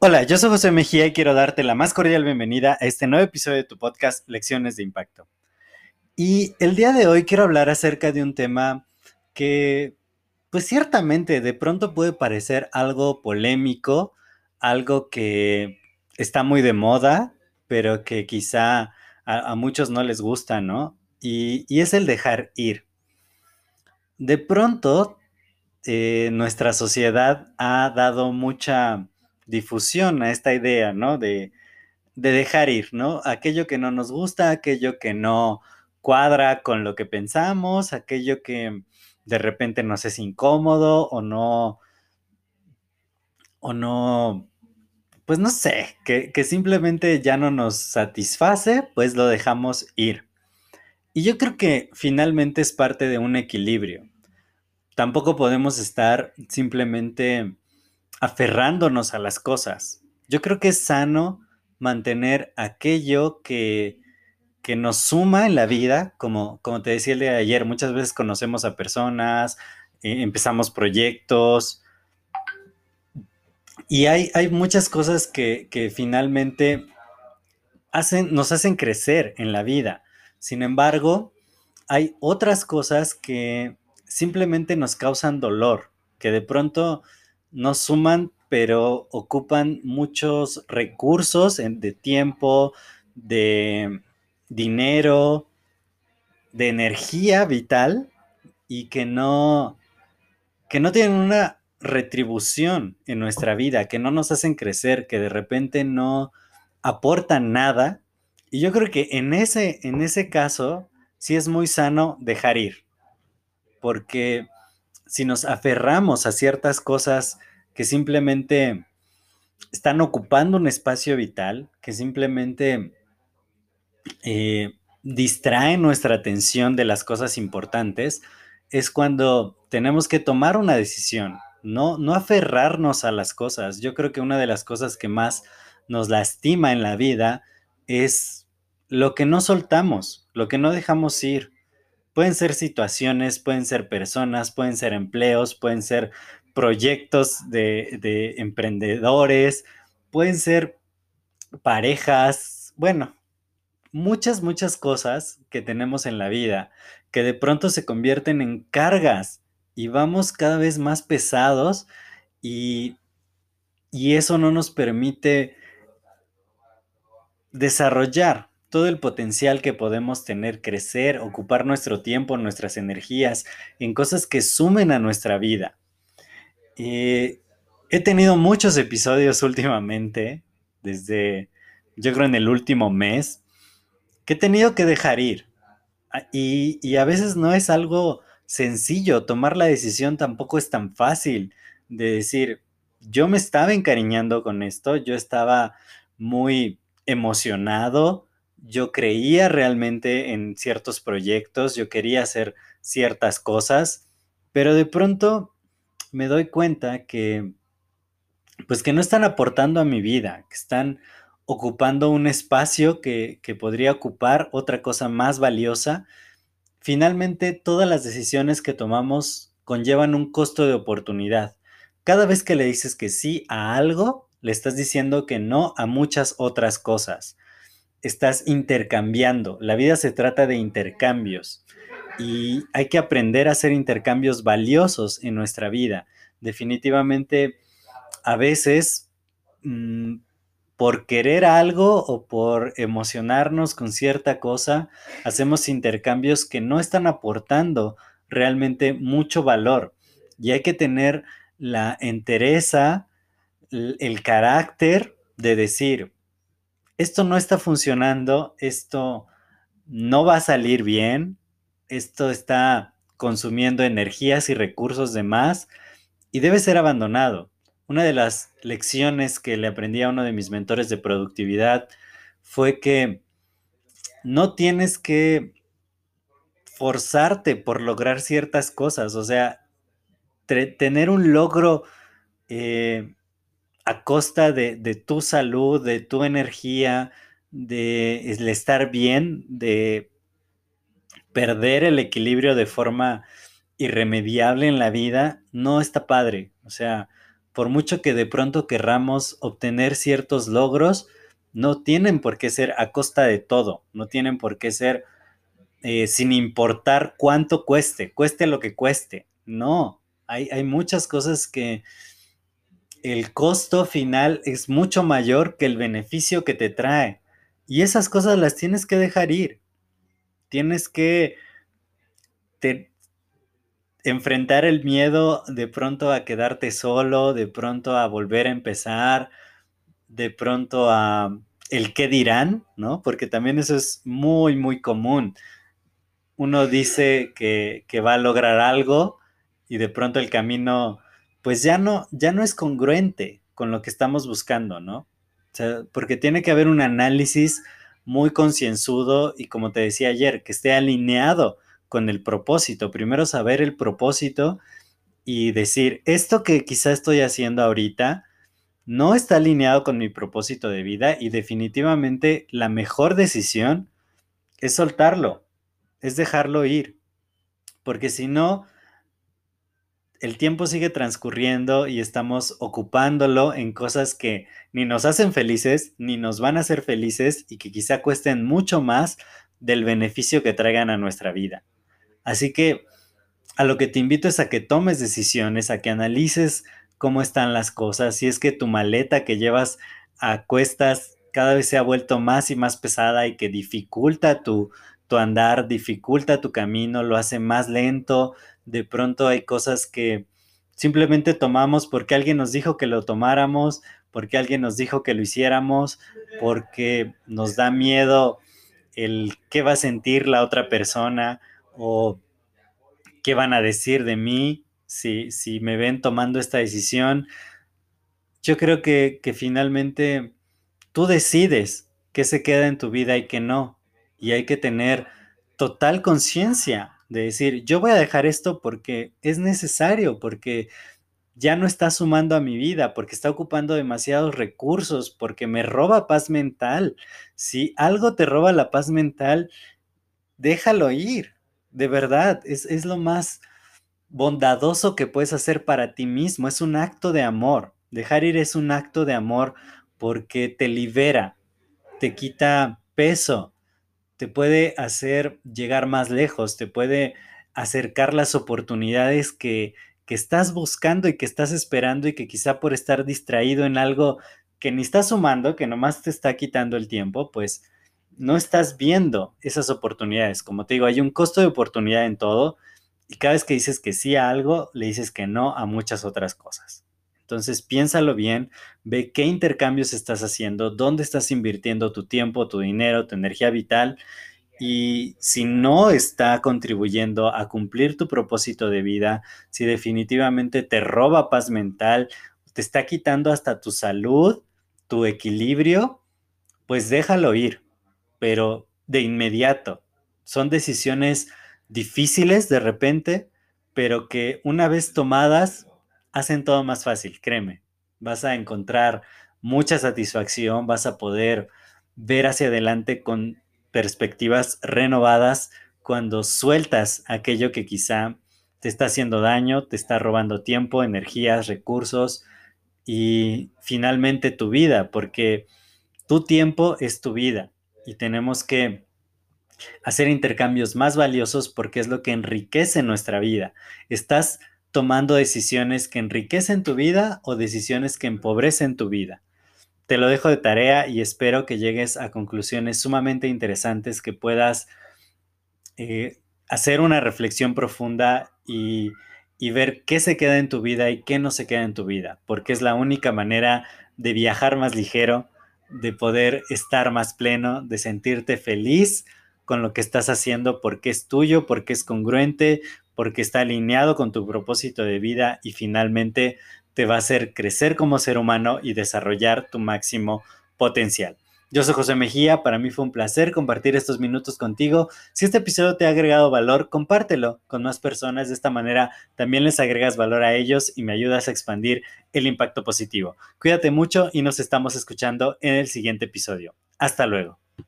Hola, yo soy José Mejía y quiero darte la más cordial bienvenida a este nuevo episodio de tu podcast Lecciones de Impacto. Y el día de hoy quiero hablar acerca de un tema que, pues ciertamente, de pronto puede parecer algo polémico, algo que está muy de moda, pero que quizá a, muchos no les gusta, ¿no? Y, y es el dejar ir. De pronto, eh, nuestra sociedad ha dado mucha difusión a esta idea, ¿no? De, dejar ir, ¿no? Aquello que no nos gusta, aquello que no cuadra con lo que pensamos, aquello que de repente nos es incómodo o no, o no, pues no sé, que, que, simplemente ya no nos satisface, pues lo dejamos ir. Y yo creo que finalmente es parte de un equilibrio. Tampoco podemos estar simplemente aferrándonos a las cosas. Yo creo que es sano mantener aquello que, que nos suma en la vida, como, como te decía el de ayer, muchas veces conocemos a personas, eh, empezamos proyectos, y hay, hay muchas cosas que, que finalmente hacen, nos hacen crecer en la vida. Sin embargo, hay otras cosas que simplemente nos causan dolor, que de pronto nos suman, pero ocupan muchos recursos de tiempo, de dinero, de energía vital y que no, que no tienen una retribución en nuestra vida, que no nos hacen crecer, que de repente no aportan nada. Y yo creo que en ese, en ese caso sí es muy sano dejar ir, porque si nos aferramos a ciertas cosas que simplemente están ocupando un espacio vital, que simplemente eh, distraen nuestra atención de las cosas importantes, es cuando tenemos que tomar una decisión, no, no aferrarnos a las cosas. Yo creo que una de las cosas que más nos lastima en la vida es lo que no soltamos, lo que no dejamos ir. Pueden ser situaciones, pueden ser personas, pueden ser empleos, pueden ser proyectos de, emprendedores, pueden ser parejas, bueno, muchas, muchas cosas que tenemos en la vida que de pronto se convierten en cargas y vamos cada vez más pesados y, y eso no nos permite desarrollar todo el potencial que podemos tener, crecer, ocupar nuestro tiempo, nuestras energías en cosas que sumen a nuestra vida. he tenido muchos episodios últimamente, desde yo creo en el último mes, que he tenido que dejar ir. Ah, y, y a veces no es algo sencillo, tomar la decisión tampoco es tan fácil de decir, yo me estaba encariñando con esto, yo estaba muy emocionado, yo creía realmente en ciertos proyectos, yo quería hacer ciertas cosas, pero de pronto me doy cuenta que, pues que no están aportando a mi vida, que están ocupando un espacio que, que podría ocupar otra cosa más valiosa. Finalmente, todas las decisiones que tomamos conllevan un costo de oportunidad. Cada vez que le dices que sí a algo, le estás diciendo que no a muchas otras cosas estás intercambiando. La vida se trata de intercambios y hay que aprender a hacer intercambios valiosos en nuestra vida. Definitivamente, a veces, mm, por querer algo o por emocionarnos con cierta cosa, hacemos intercambios que no están aportando realmente mucho valor. Y hay que tener la entereza, el carácter de decir, esto no está funcionando, esto no va a salir bien, esto está consumiendo energías y recursos de más y debe ser abandonado. Una de las lecciones que le aprendí a uno de mis mentores de productividad fue que no tienes que forzarte por lograr ciertas cosas, o sea, tener un logro eh, a costa de, tu salud, de tu energía, de estar bien, de perder el equilibrio de forma irremediable en la vida, no está padre. O sea, por mucho que de pronto querramos obtener ciertos logros, no tienen por qué ser a costa de todo, no tienen por qué ser eh, sin importar cuánto cueste, cueste lo que cueste. No, hay, hay muchas cosas que el costo final es mucho mayor que el beneficio que te trae. Y esas cosas las tienes que dejar ir. Tienes que enfrentar el miedo de pronto a quedarte solo, de pronto a volver a empezar, de pronto a el qué dirán, ¿no? Porque también eso es muy, muy común. Uno dice que, que va a lograr algo y de pronto el camino, pues ya no, ya no es congruente con lo que estamos buscando, ¿no? Porque tiene que haber un análisis muy concienzudo y como te decía ayer, que esté alineado con el propósito. Primero saber el propósito y decir, esto que quizá estoy haciendo ahorita no está alineado con mi propósito de vida y definitivamente la mejor decisión es soltarlo, es dejarlo ir. Porque si no, el tiempo sigue transcurriendo y estamos ocupándolo en cosas que ni nos hacen felices, ni nos van a hacer felices y que quizá cuesten mucho más del beneficio que traigan a nuestra vida. Así que a lo que te invito es a que tomes decisiones, a que analices cómo están las cosas, si es que tu maleta que llevas a cuestas cada vez se ha vuelto más y más pesada y que dificulta tu, tu andar, dificulta tu camino, lo hace más lento, de pronto hay cosas que simplemente tomamos porque alguien nos dijo que lo tomáramos, porque alguien nos dijo que lo hiciéramos, porque nos da miedo el qué va a sentir la otra persona o qué van a decir de mí si, si me ven tomando esta decisión. Yo creo que, que finalmente tú decides qué se queda en tu vida y qué no. Y hay que tener total conciencia de decir, yo voy a dejar esto porque es necesario, porque ya no está sumando a mi vida, porque está ocupando demasiados recursos, porque me roba paz mental. Si algo te roba la paz mental, déjalo ir de verdad, es, lo más bondadoso que puedes hacer para ti mismo, es un acto de amor. Dejar ir es un acto de amor porque te libera, te quita peso, te puede hacer llegar más lejos, te puede acercar las oportunidades que, que estás buscando y que estás esperando y que quizá por estar distraído en algo que ni estás sumando, que nomás te está quitando el tiempo, pues no estás viendo esas oportunidades. Como te digo, hay un costo de oportunidad en todo y cada vez que dices que sí a algo, le dices que no a muchas otras cosas. Entonces piénsalo bien, ve qué intercambios estás haciendo, dónde estás invirtiendo tu tiempo, tu dinero, tu energía vital y si no está contribuyendo a cumplir tu propósito de vida, si definitivamente te roba paz mental, te está quitando hasta tu salud, tu equilibrio, pues déjalo ir pero de inmediato. Son decisiones difíciles de repente, pero que una vez tomadas hacen todo más fácil, créeme. Vas a encontrar mucha satisfacción, vas a poder ver hacia adelante con perspectivas renovadas cuando sueltas aquello que quizá te está haciendo daño, te está robando tiempo, energías, recursos y finalmente tu vida, porque tu tiempo es tu vida y tenemos que hacer intercambios más valiosos porque es lo que enriquece nuestra vida. Estás tomando decisiones que enriquecen tu vida o decisiones que empobrecen tu vida. Te lo dejo de tarea y espero que llegues a conclusiones sumamente interesantes, que puedas eh, hacer una reflexión profunda y, y ver qué se queda en tu vida y qué no se queda en tu vida, porque es la única manera de viajar más ligero, de poder estar más pleno, de sentirte feliz con lo que estás haciendo porque es tuyo, porque es congruente, porque está alineado con tu propósito de vida y finalmente te va a hacer crecer como ser humano y desarrollar tu máximo potencial. Yo soy José Mejía, para mí fue un placer compartir estos minutos contigo. Si este episodio te ha agregado valor, compártelo con más personas. De esta manera también les agregas valor a ellos y me ayudas a expandir el impacto positivo. Cuídate mucho y nos estamos escuchando en el siguiente episodio. Hasta luego.